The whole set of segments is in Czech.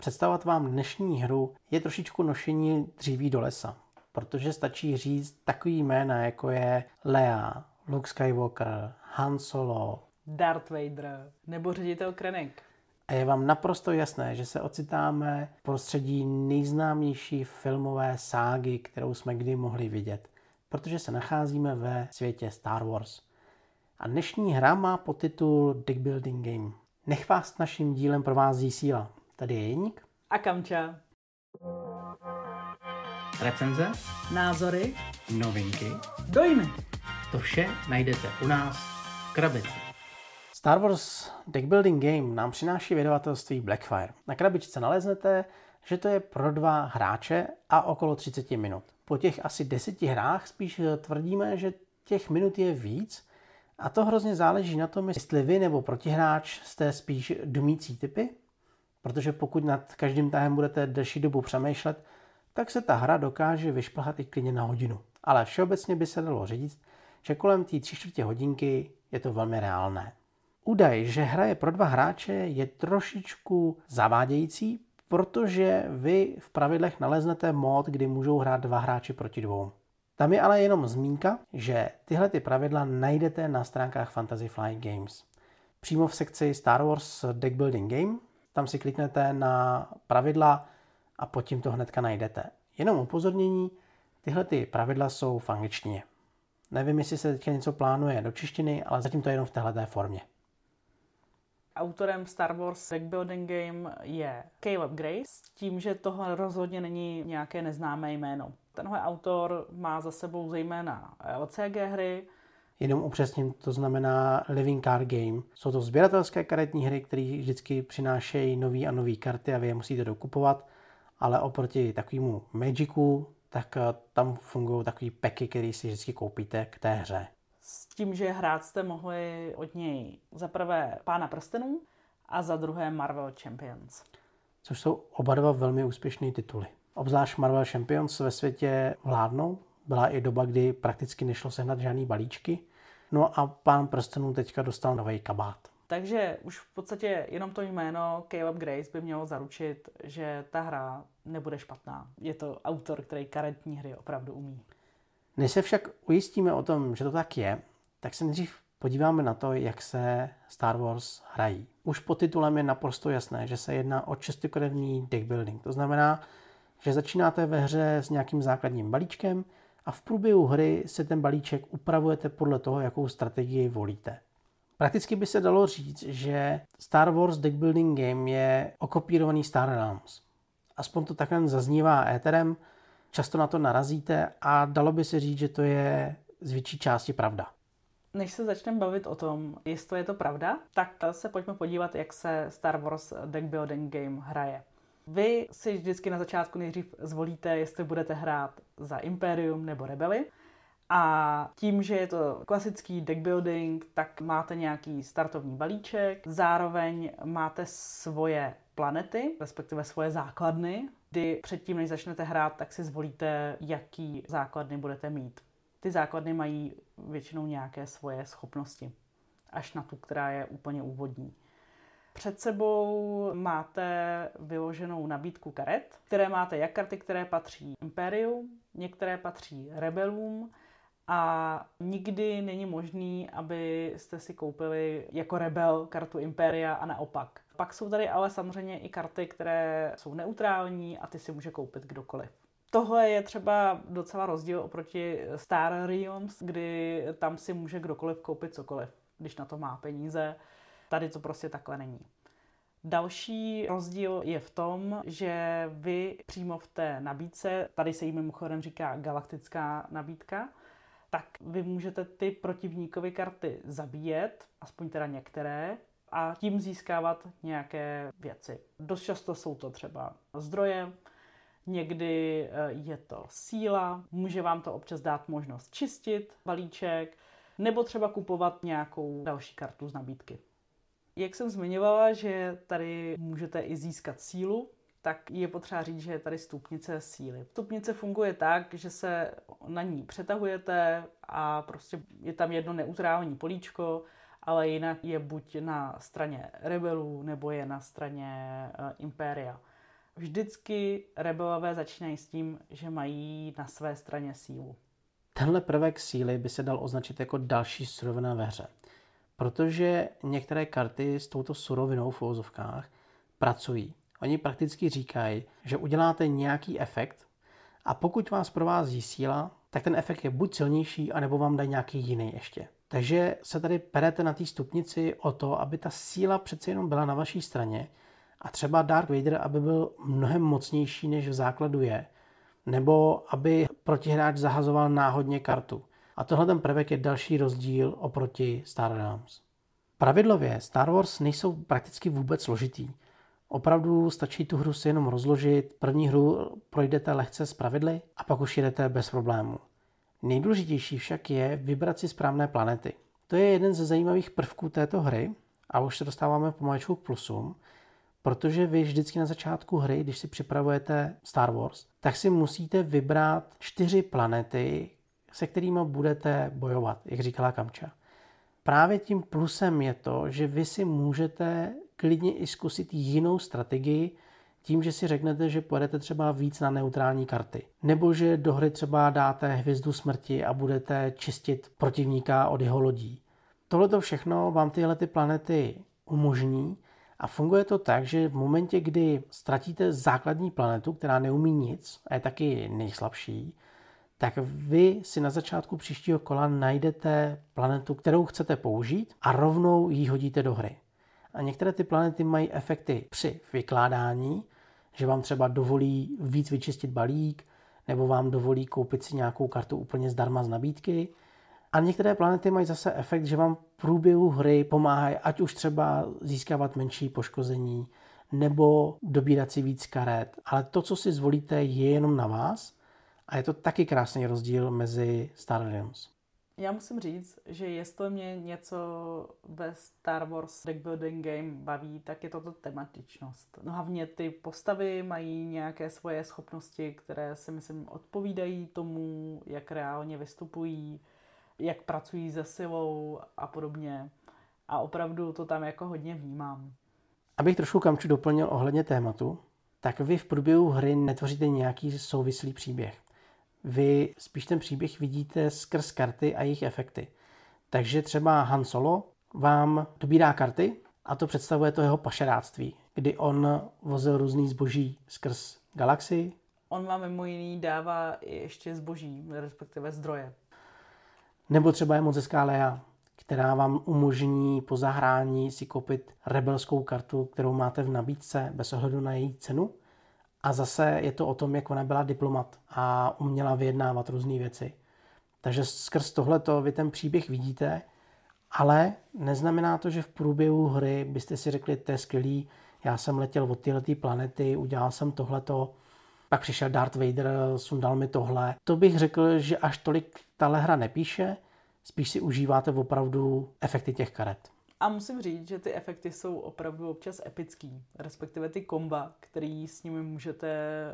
Představovat vám dnešní hru je trošičku nošení dříví do lesa, protože stačí říct takový jména, jako je Lea, Luke Skywalker, Han Solo, Darth Vader nebo ředitel Krennic. A je vám naprosto jasné, že se ocitáme v prostředí nejznámější filmové ságy, kterou jsme kdy mohli vidět, protože se nacházíme ve světě Star Wars. A dnešní hra má podtitul Deck Building Game. Nech vás naším dílem provází síla. Tady je Jeník. A Kamča. Recenze. Názory. Novinky. Dojmy. To vše najdete u nás v krabici. Star Wars Deck Building Game nám přináší vydavatelství Blackfire. Na krabičce naleznete, že to je pro dva hráče a okolo 30 minut. Po těch asi deseti hrách spíš tvrdíme, že těch minut je víc a to hrozně záleží na tom, jestli vy nebo protihráč jste spíš dumící typy, protože pokud nad každým tahem budete delší dobu přemýšlet, tak se ta hra dokáže vyšplhat i klidně na hodinu. Ale všeobecně by se dalo říct, že kolem té tři čtvrtě hodinky je to velmi reálné. Údaj, že hra je pro dva hráče, je trošičku zavádějící, protože vy v pravidlech naleznete mod, kdy můžou hrát dva hráči proti dvou. Tam je ale jenom zmínka, že tyhle ty pravidla najdete na stránkách Fantasy Flight Games. Přímo v sekci Star Wars Deck Building Game, tam si kliknete na pravidla a pod tím to hnedka najdete. Jenom upozornění, tyhle ty pravidla jsou v angličtině. Nevím, jestli se teďka něco plánuje do češtiny, ale zatím to je jenom v téhle formě. Autorem Star Wars Deck Building Game je Caleb Grace, tím, že tohle rozhodně není nějaké neznámé jméno. Tenhle autor má za sebou zejména LCG hry, Jenom upřesním, to znamená Living Card Game. Jsou to sběratelské karetní hry, které vždycky přinášejí nové a nové karty a vy je musíte dokupovat, ale oproti takovému Magicu, tak eh, tam fungují takové peky, které si vždycky koupíte k té hře s tím, že hrát jste mohli od něj za prvé Pána prstenů a za druhé Marvel Champions. Což jsou oba dva velmi úspěšné tituly. Obzvlášť Marvel Champions ve světě vládnou. Byla i doba, kdy prakticky nešlo sehnat žádný balíčky. No a pán prstenů teďka dostal nový kabát. Takže už v podstatě jenom to jméno Caleb Grace by mělo zaručit, že ta hra nebude špatná. Je to autor, který karetní hry opravdu umí. Než se však ujistíme o tom, že to tak je, tak se nejdřív podíváme na to, jak se Star Wars hrají. Už po titulem je naprosto jasné, že se jedná o častokrevný deck building. To znamená, že začínáte ve hře s nějakým základním balíčkem a v průběhu hry se ten balíček upravujete podle toho, jakou strategii volíte. Prakticky by se dalo říct, že Star Wars Deck Building Game je okopírovaný Star Realms. Aspoň to takhle zaznívá éterem, často na to narazíte a dalo by se říct, že to je z větší části pravda. Než se začneme bavit o tom, jestli je to pravda, tak se pojďme podívat, jak se Star Wars Deck Building Game hraje. Vy si vždycky na začátku nejdřív zvolíte, jestli budete hrát za Imperium nebo Rebely. A tím, že je to klasický deck building, tak máte nějaký startovní balíček, zároveň máte svoje planety, respektive svoje základny, kdy předtím, než začnete hrát, tak si zvolíte, jaký základny budete mít. Ty základny mají většinou nějaké svoje schopnosti, až na tu, která je úplně úvodní. Před sebou máte vyloženou nabídku karet, které máte jak karty, které patří Imperium, některé patří Rebelům a nikdy není možný, abyste si koupili jako Rebel kartu Imperia a naopak. Pak jsou tady ale samozřejmě i karty, které jsou neutrální a ty si může koupit kdokoliv. Tohle je třeba docela rozdíl oproti Star Realms, kdy tam si může kdokoliv koupit cokoliv, když na to má peníze. Tady to prostě takhle není. Další rozdíl je v tom, že vy přímo v té nabídce, tady se jí mimochodem říká galaktická nabídka, tak vy můžete ty protivníkovy karty zabíjet, aspoň teda některé, a tím získávat nějaké věci. Dost často jsou to třeba zdroje, někdy eh, je to síla, může vám to občas dát možnost čistit balíček, nebo třeba kupovat nějakou další kartu z nabídky. Jak jsem zmiňovala, že tady můžete i získat sílu, tak je potřeba říct, že je tady stupnice síly. Stupnice funguje tak, že se na ní přetahujete a prostě je tam jedno neutrální políčko, ale jinak je buď na straně rebelů, nebo je na straně uh, Impéria. vždycky rebelové začínají s tím, že mají na své straně sílu. Tenhle prvek síly by se dal označit jako další surovina ve hře, protože některé karty s touto surovinou v uvozovkách pracují. Oni prakticky říkají, že uděláte nějaký efekt a pokud vás provází síla, tak ten efekt je buď silnější, anebo vám dají nějaký jiný ještě. Takže se tady perete na té stupnici o to, aby ta síla přece jenom byla na vaší straně a třeba Dark Vader, aby byl mnohem mocnější, než v základu je, nebo aby protihráč zahazoval náhodně kartu. A tohle ten prvek je další rozdíl oproti Star Realms. Pravidlově Star Wars nejsou prakticky vůbec složitý. Opravdu stačí tu hru si jenom rozložit, první hru projdete lehce z pravidly a pak už jedete bez problémů. Nejdůležitější však je vybrat si správné planety. To je jeden ze zajímavých prvků této hry a už se dostáváme pomalečku k plusům, protože vy vždycky na začátku hry, když si připravujete Star Wars, tak si musíte vybrat čtyři planety, se kterými budete bojovat, jak říkala Kamča. Právě tím plusem je to, že vy si můžete klidně i zkusit jinou strategii, tím, že si řeknete, že pojedete třeba víc na neutrální karty. Nebo že do hry třeba dáte hvězdu smrti a budete čistit protivníka od jeho lodí. Tohle to všechno vám tyhle ty planety umožní a funguje to tak, že v momentě, kdy ztratíte základní planetu, která neumí nic a je taky nejslabší, tak vy si na začátku příštího kola najdete planetu, kterou chcete použít a rovnou ji hodíte do hry. A některé ty planety mají efekty při vykládání, že vám třeba dovolí víc vyčistit balík, nebo vám dovolí koupit si nějakou kartu úplně zdarma z nabídky. A některé planety mají zase efekt, že vám v průběhu hry pomáhají, ať už třeba získávat menší poškození, nebo dobírat si víc karet. Ale to, co si zvolíte, je jenom na vás. A je to taky krásný rozdíl mezi Star Realms. Já musím říct, že jestli mě něco ve Star Wars deckbuilding game baví, tak je to to tematičnost. No hlavně ty postavy mají nějaké svoje schopnosti, které si myslím odpovídají tomu, jak reálně vystupují, jak pracují se silou a podobně. A opravdu to tam jako hodně vnímám. Abych trošku kamču doplnil ohledně tématu, tak vy v průběhu hry netvoříte nějaký souvislý příběh vy spíš ten příběh vidíte skrz karty a jejich efekty. Takže třeba Han Solo vám dobírá karty a to představuje to jeho pašeráctví, kdy on vozil různý zboží skrz galaxii. On vám mimo jiný dává ještě zboží, respektive zdroje. Nebo třeba je moc hezká Lea, která vám umožní po zahrání si koupit rebelskou kartu, kterou máte v nabídce bez ohledu na její cenu a zase je to o tom, jak ona byla diplomat a uměla vyjednávat různé věci. Takže skrz tohleto vy ten příběh vidíte, ale neznamená to, že v průběhu hry byste si řekli, to je skvělý, já jsem letěl od téhle planety, udělal jsem tohleto, pak přišel Darth Vader, sundal mi tohle. To bych řekl, že až tolik tahle hra nepíše, spíš si užíváte opravdu efekty těch karet. A musím říct, že ty efekty jsou opravdu občas epický, respektive ty komba, který s nimi můžete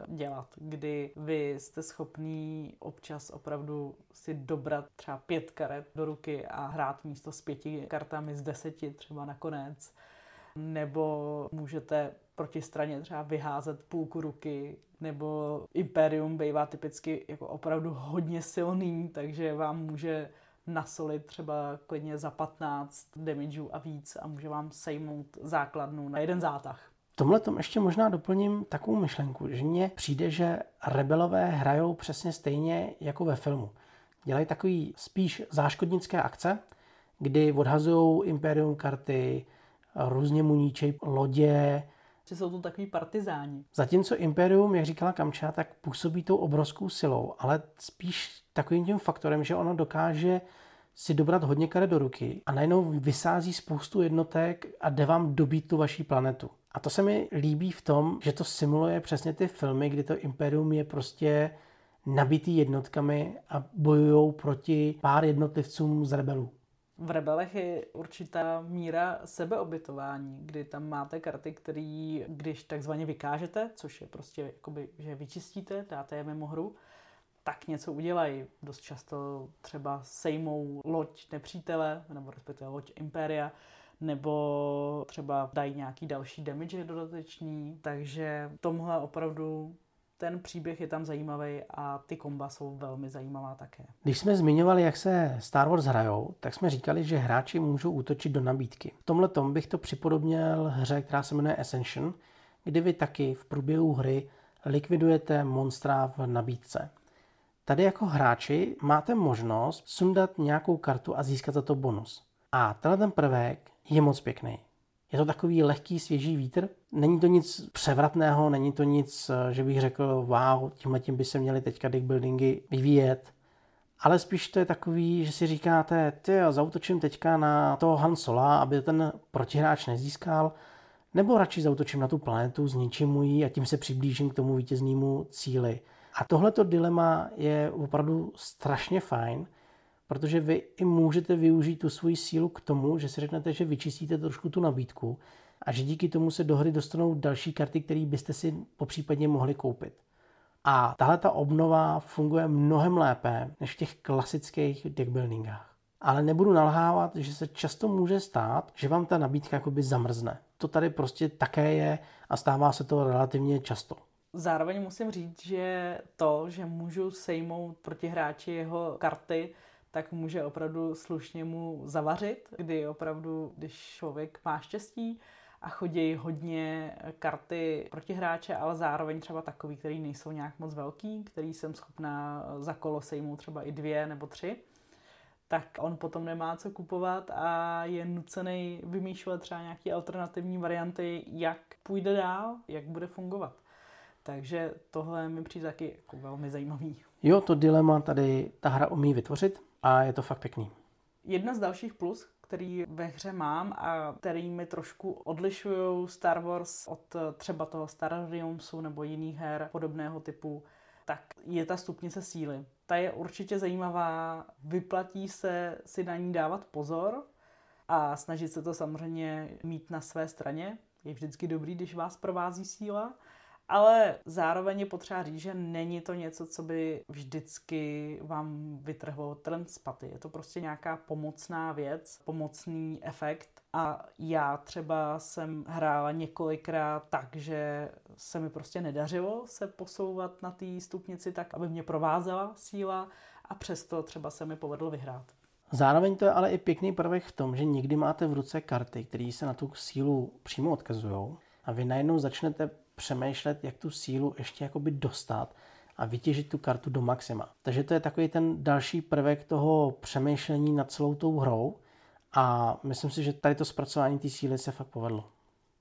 dělat, kdy vy jste schopný občas opravdu si dobrat třeba pět karet do ruky a hrát místo s pěti kartami z deseti třeba nakonec. Nebo můžete proti straně třeba vyházet půlku ruky, nebo Imperium bývá typicky jako opravdu hodně silný, takže vám může nasolit třeba klidně za 15 damageů a víc a může vám sejmout základnu na jeden zátah. Tomhle tom ještě možná doplním takovou myšlenku, že mně přijde, že rebelové hrajou přesně stejně jako ve filmu. Dělají takový spíš záškodnické akce, kdy odhazují Imperium karty, různě muníčej lodě, že jsou to takový partizáni. Zatímco Imperium, jak říkala Kamča, tak působí tou obrovskou silou, ale spíš takovým tím faktorem, že ono dokáže si dobrat hodně karet do ruky a najednou vysází spoustu jednotek a jde vám dobít tu vaší planetu. A to se mi líbí v tom, že to simuluje přesně ty filmy, kdy to Imperium je prostě nabitý jednotkami a bojují proti pár jednotlivcům z rebelů. V Rebelech je určitá míra sebeobytování, kdy tam máte karty, které, když takzvaně vykážete, což je prostě, jakoby, že vyčistíte, dáte je mimo hru, tak něco udělají. Dost často třeba sejmou loď nepřítele, nebo respektive loď Impéria, nebo třeba dají nějaký další damage dodatečný, takže tomhle opravdu ten příběh je tam zajímavý a ty komba jsou velmi zajímavá také. Když jsme zmiňovali, jak se Star Wars hrajou, tak jsme říkali, že hráči můžou útočit do nabídky. V tomhle tom bych to připodobnil hře, která se jmenuje Ascension, kdy vy taky v průběhu hry likvidujete monstra v nabídce. Tady jako hráči máte možnost sundat nějakou kartu a získat za to bonus. A tenhle ten prvek je moc pěkný. Je to takový lehký, svěží vítr. Není to nic převratného, není to nic, že bych řekl, wow, tímhle tím by se měly teďka deck buildingy vyvíjet. Ale spíš to je takový, že si říkáte, ty jo, zautočím teďka na toho Han Sola, aby ten protihráč nezískal, nebo radši zautočím na tu planetu, zničím mu ji a tím se přiblížím k tomu vítěznému cíli. A tohleto dilema je opravdu strašně fajn, protože vy i můžete využít tu svoji sílu k tomu, že si řeknete, že vyčistíte trošku tu nabídku a že díky tomu se do hry dostanou další karty, které byste si popřípadně mohli koupit. A tahle ta obnova funguje mnohem lépe než v těch klasických deckbuildingách. Ale nebudu nalhávat, že se často může stát, že vám ta nabídka jakoby zamrzne. To tady prostě také je a stává se to relativně často. Zároveň musím říct, že to, že můžu sejmout proti hráči jeho karty, tak může opravdu slušně mu zavařit, kdy opravdu, když člověk má štěstí a chodí hodně karty proti hráče, ale zároveň třeba takový, který nejsou nějak moc velký, který jsem schopná za kolo sejmout třeba i dvě nebo tři, tak on potom nemá co kupovat a je nucený vymýšlet třeba nějaké alternativní varianty, jak půjde dál, jak bude fungovat. Takže tohle mi přijde taky jako velmi zajímavý. Jo, to dilema tady ta hra umí vytvořit a je to fakt pěkný. Jedna z dalších plus, který ve hře mám a který mi trošku odlišují Star Wars od třeba toho Star Realmsu nebo jiných her podobného typu, tak je ta stupnice síly. Ta je určitě zajímavá, vyplatí se si na ní dávat pozor a snažit se to samozřejmě mít na své straně. Je vždycky dobrý, když vás provází síla, ale zároveň je potřeba říct, že není to něco, co by vždycky vám vytrhlo trend z paty. Je to prostě nějaká pomocná věc, pomocný efekt. A já třeba jsem hrála několikrát tak, že se mi prostě nedařilo se posouvat na té stupnici tak, aby mě provázela síla a přesto třeba se mi povedlo vyhrát. Zároveň to je ale i pěkný prvek v tom, že někdy máte v ruce karty, které se na tu sílu přímo odkazují a vy najednou začnete přemýšlet, jak tu sílu ještě jakoby dostat a vytěžit tu kartu do maxima. Takže to je takový ten další prvek toho přemýšlení nad celou tou hrou a myslím si, že tady to zpracování té síly se fakt povedlo.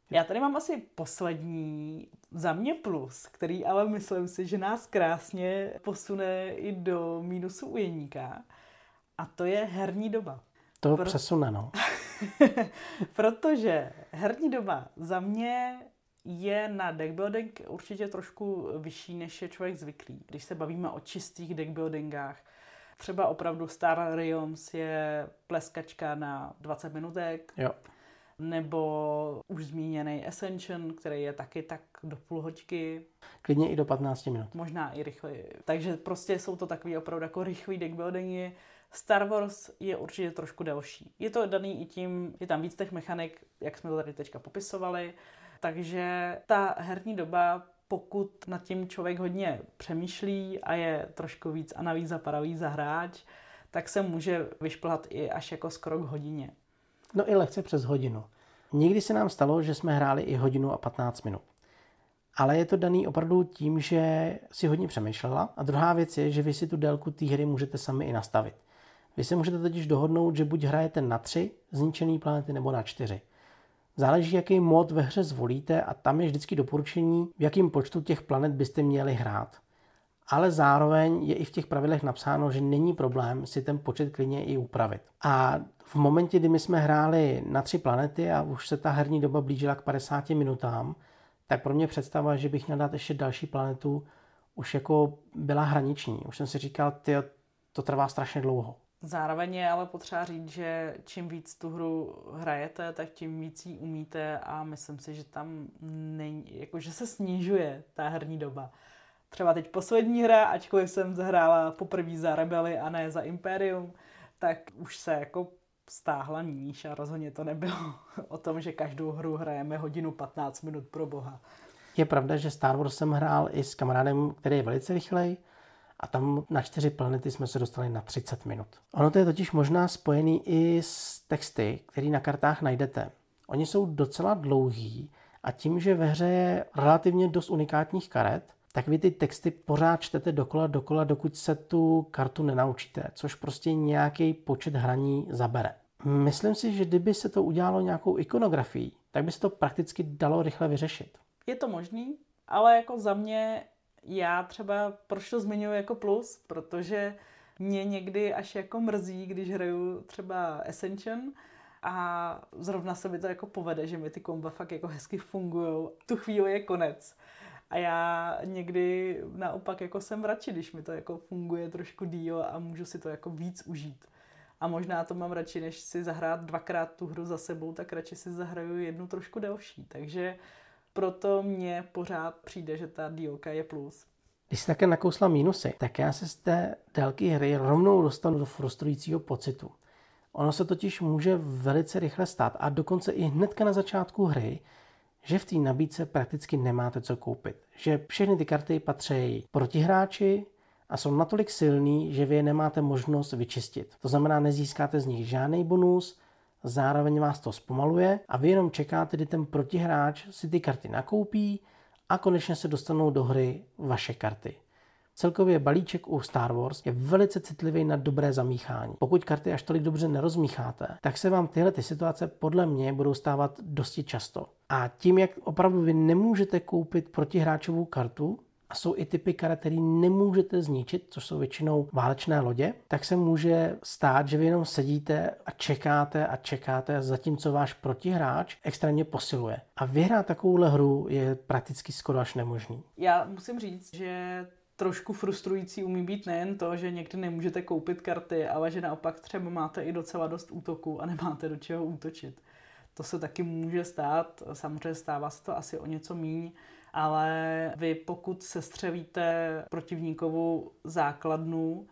Já tady mám asi poslední za mě plus, který ale myslím si, že nás krásně posune i do mínusu ujeníka. A to je herní doba. To Pro... přesune, no. Protože herní doba za mě je na deckbuilding určitě trošku vyšší, než je člověk zvyklý. Když se bavíme o čistých deckbuildingách, třeba opravdu Star Realms je pleskačka na 20 minutek, jo. nebo už zmíněný Ascension, který je taky tak do půl hoďky. Klidně i do 15 minut. Možná i rychleji. Takže prostě jsou to takový opravdu jako rychlý deckbuildingy. Star Wars je určitě trošku delší. Je to daný i tím, je tam víc těch mechanik, jak jsme to tady teďka popisovali, takže ta herní doba, pokud nad tím člověk hodně přemýšlí a je trošku víc a navíc zapadavý za hráč, tak se může vyšplhat i až jako skoro k hodině. No i lehce přes hodinu. Někdy se nám stalo, že jsme hráli i hodinu a 15 minut. Ale je to daný opravdu tím, že si hodně přemýšlela. A druhá věc je, že vy si tu délku té hry můžete sami i nastavit. Vy se můžete totiž dohodnout, že buď hrajete na tři zničené planety nebo na čtyři. Záleží, jaký mod ve hře zvolíte a tam je vždycky doporučení, v jakým počtu těch planet byste měli hrát. Ale zároveň je i v těch pravidlech napsáno, že není problém si ten počet klidně i upravit. A v momentě, kdy my jsme hráli na tři planety a už se ta herní doba blížila k 50 minutám, tak pro mě představa, že bych měl dát ještě další planetu, už jako byla hraniční. Už jsem si říkal, ty, to trvá strašně dlouho. Zároveň je ale potřeba říct, že čím víc tu hru hrajete, tak tím víc ji umíte a myslím si, že tam není, jako že se snižuje ta herní doba. Třeba teď poslední hra, ačkoliv jsem zahrála poprvé za Rebely a ne za Imperium, tak už se jako stáhla níž a rozhodně to nebylo o tom, že každou hru hrajeme hodinu 15 minut pro boha. Je pravda, že Star Wars jsem hrál i s kamarádem, který je velice rychlej a tam na čtyři planety jsme se dostali na 30 minut. Ono to je totiž možná spojený i s texty, které na kartách najdete. Oni jsou docela dlouhý a tím, že ve hře je relativně dost unikátních karet, tak vy ty texty pořád čtete dokola, dokola, dokud se tu kartu nenaučíte, což prostě nějaký počet hraní zabere. Myslím si, že kdyby se to udělalo nějakou ikonografií, tak by se to prakticky dalo rychle vyřešit. Je to možný, ale jako za mě já třeba, proč to zmiňuji jako plus, protože mě někdy až jako mrzí, když hraju třeba Ascension a zrovna se mi to jako povede, že mi ty komba fakt jako hezky fungují. Tu chvíli je konec. A já někdy naopak jako jsem radši, když mi to jako funguje trošku díl a můžu si to jako víc užít. A možná to mám radši, než si zahrát dvakrát tu hru za sebou, tak radši si zahraju jednu trošku delší. Takže proto mně pořád přijde, že ta dílka je plus. Když jsi také nakousla mínusy, tak já se z té délky hry rovnou dostanu do frustrujícího pocitu. Ono se totiž může velice rychle stát a dokonce i hnedka na začátku hry, že v té nabídce prakticky nemáte co koupit. Že všechny ty karty patří protihráči a jsou natolik silný, že vy je nemáte možnost vyčistit. To znamená, nezískáte z nich žádný bonus, zároveň vás to zpomaluje a vy jenom čekáte, kdy ten protihráč si ty karty nakoupí a konečně se dostanou do hry vaše karty. Celkově balíček u Star Wars je velice citlivý na dobré zamíchání. Pokud karty až tolik dobře nerozmícháte, tak se vám tyhle ty situace podle mě budou stávat dosti často. A tím, jak opravdu vy nemůžete koupit protihráčovou kartu, a jsou i typy karet, které nemůžete zničit, což jsou většinou válečné lodě, tak se může stát, že vy jenom sedíte a čekáte a čekáte, zatímco váš protihráč extrémně posiluje. A vyhrát takovouhle hru je prakticky skoro až nemožný. Já musím říct, že trošku frustrující umí být nejen to, že někdy nemůžete koupit karty, ale že naopak třeba máte i docela dost útoků a nemáte do čeho útočit. To se taky může stát, samozřejmě stává se to asi o něco míň, ale vy pokud se střelíte protivníkovou základnu,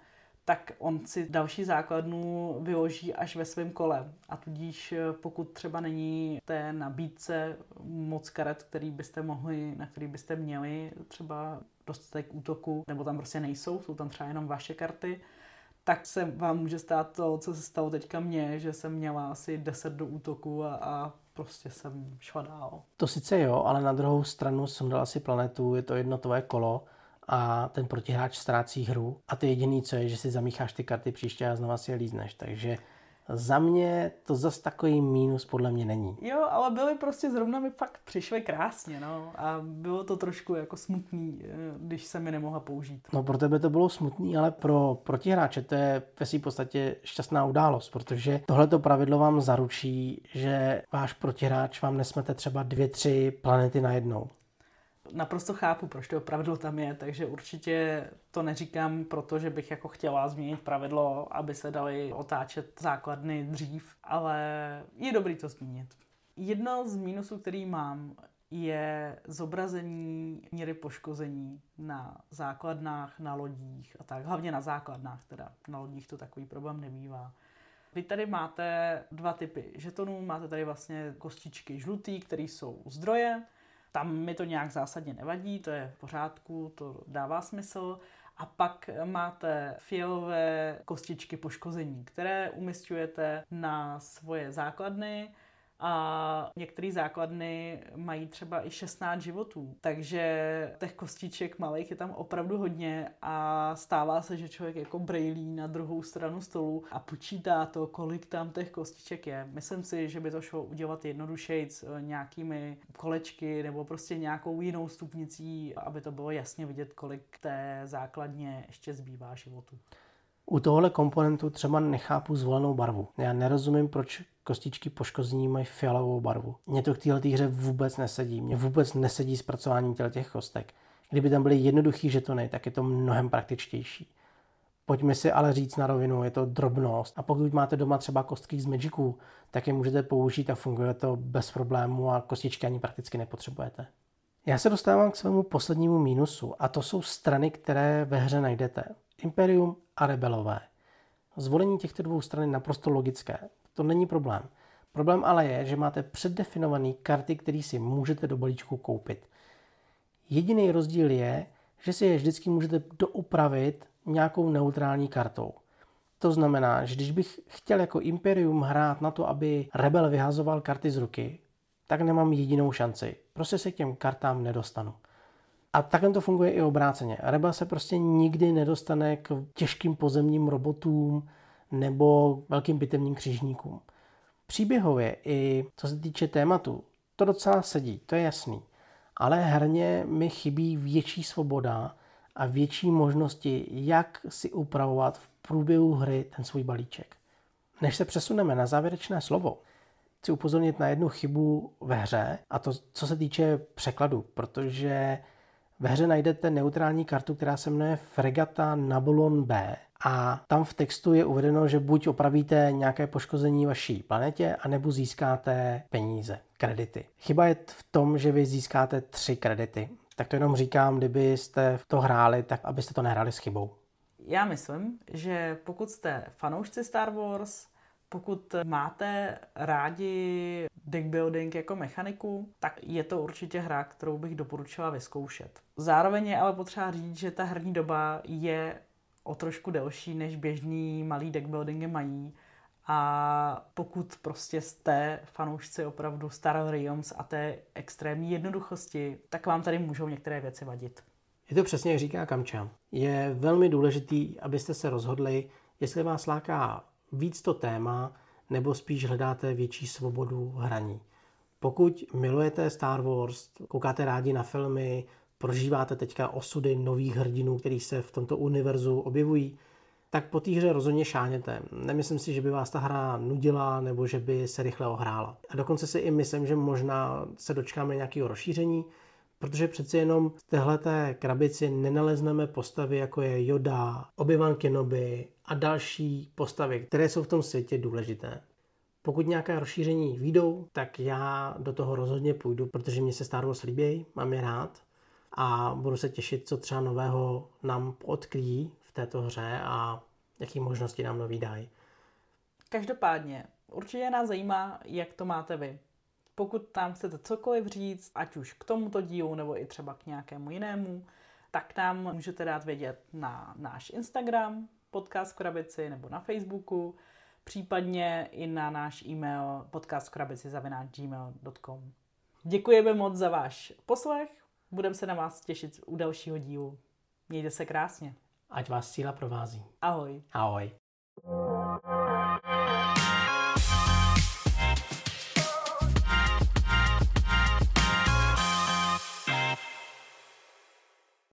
tak on si další základnu vyloží až ve svém kole. A tudíž pokud třeba není té nabídce moc karet, který byste mohli, na který byste měli třeba dostatek útoku, nebo tam prostě nejsou, jsou tam třeba jenom vaše karty, tak se vám může stát to, co se stalo teďka mně, že jsem měla asi 10 do útoku a, a prostě jsem šla dál. To sice jo, ale na druhou stranu jsem dal asi planetu, je to jedno tvoje kolo a ten protihráč ztrácí hru a ty jediný, co je, že si zamícháš ty karty příště a znova si je lízneš, takže za mě to zas takový mínus podle mě není. Jo, ale byly prostě zrovna mi fakt přišly krásně, no. A bylo to trošku jako smutný, eh, když se mi nemohla použít. No pro tebe to bylo smutný, ale pro protihráče to je ve své podstatě šťastná událost, protože tohleto pravidlo vám zaručí, že váš protihráč vám nesmete třeba dvě, tři planety najednou naprosto chápu, proč to pravidlo tam je, takže určitě to neříkám proto, že bych jako chtěla změnit pravidlo, aby se dali otáčet základny dřív, ale je dobrý to zmínit. Jedno z mínusů, který mám, je zobrazení míry poškození na základnách, na lodích a tak. Hlavně na základnách teda. Na lodích to takový problém nebývá. Vy tady máte dva typy žetonů. Máte tady vlastně kostičky žlutý, které jsou zdroje tam mi to nějak zásadně nevadí, to je v pořádku, to dává smysl. A pak máte fialové kostičky poškození, které umistujete na svoje základny a některé základny mají třeba i 16 životů, takže těch kostiček malých je tam opravdu hodně a stává se, že člověk jako brejlí na druhou stranu stolu a počítá to, kolik tam těch kostiček je. Myslím si, že by to šlo udělat jednodušeji s eh, nějakými kolečky nebo prostě nějakou jinou stupnicí, aby to bylo jasně vidět, kolik té základně ještě zbývá životu. U tohohle komponentu třeba nechápu zvolenou barvu. Já nerozumím, proč kostičky poškození mají fialovou barvu. Mně to k této hře vůbec nesedí. Mně vůbec nesedí zpracování těch kostek. Kdyby tam byly jednoduchý žetony, tak je to mnohem praktičtější. Pojďme si ale říct na rovinu, je to drobnost. A pokud máte doma třeba kostky z Magicu, tak je můžete použít a funguje to bez problému a kostičky ani prakticky nepotřebujete. Já se dostávám k svému poslednímu mínusu a to jsou strany, které ve hře najdete. Imperium a rebelové. Zvolení těchto dvou stran je naprosto logické. To není problém. Problém ale je, že máte předdefinované karty, které si můžete do balíčku koupit. Jediný rozdíl je, že si je vždycky můžete doupravit nějakou neutrální kartou. To znamená, že když bych chtěl jako Imperium hrát na to, aby Rebel vyhazoval karty z ruky, tak nemám jedinou šanci. Prostě se k těm kartám nedostanu. A takhle to funguje i obráceně. Rebel se prostě nikdy nedostane k těžkým pozemním robotům nebo velkým bitevním křižníkům. Příběhově i co se týče tématu, to docela sedí, to je jasný. Ale herně mi chybí větší svoboda a větší možnosti, jak si upravovat v průběhu hry ten svůj balíček. Než se přesuneme na závěrečné slovo, chci upozornit na jednu chybu ve hře, a to co se týče překladu, protože ve hře najdete neutrální kartu, která se jmenuje Fregata Nabulon B. A tam v textu je uvedeno, že buď opravíte nějaké poškození vaší planetě, anebo získáte peníze, kredity. Chyba je v tom, že vy získáte tři kredity. Tak to jenom říkám, kdybyste to hráli, tak abyste to nehráli s chybou. Já myslím, že pokud jste fanoušci Star Wars, pokud máte rádi deck building jako mechaniku, tak je to určitě hra, kterou bych doporučila vyzkoušet. Zároveň je ale potřeba říct, že ta herní doba je o trošku delší, než běžný malý deck buildingy mají. A pokud prostě jste fanoušci opravdu Star Realms a té extrémní jednoduchosti, tak vám tady můžou některé věci vadit. Je to přesně, jak říká Kamča. Je velmi důležitý, abyste se rozhodli, jestli vás láká víc to téma, nebo spíš hledáte větší svobodu hraní. Pokud milujete Star Wars, koukáte rádi na filmy, prožíváte teďka osudy nových hrdinů, který se v tomto univerzu objevují, tak po té hře rozhodně šáněte. Nemyslím si, že by vás ta hra nudila nebo že by se rychle ohrála. A dokonce si i myslím, že možná se dočkáme nějakého rozšíření, protože přeci jenom v téhleté krabici nenalezneme postavy jako je Yoda, Obi-Wan Kenobi a další postavy, které jsou v tom světě důležité. Pokud nějaké rozšíření výjdou, tak já do toho rozhodně půjdu, protože mě se Star Wars líbí, mám je rád a budu se těšit, co třeba nového nám odkryjí v této hře a jaký možnosti nám nový dají. Každopádně, určitě nás zajímá, jak to máte vy. Pokud tam chcete cokoliv říct, ať už k tomuto dílu nebo i třeba k nějakému jinému, tak nám můžete dát vědět na náš Instagram, podcast krabici, nebo na Facebooku, případně i na náš e-mail podcastkrabici.gmail.com Děkujeme moc za váš poslech, budeme se na vás těšit u dalšího dílu. Mějte se krásně. Ať vás síla provází. Ahoj. Ahoj.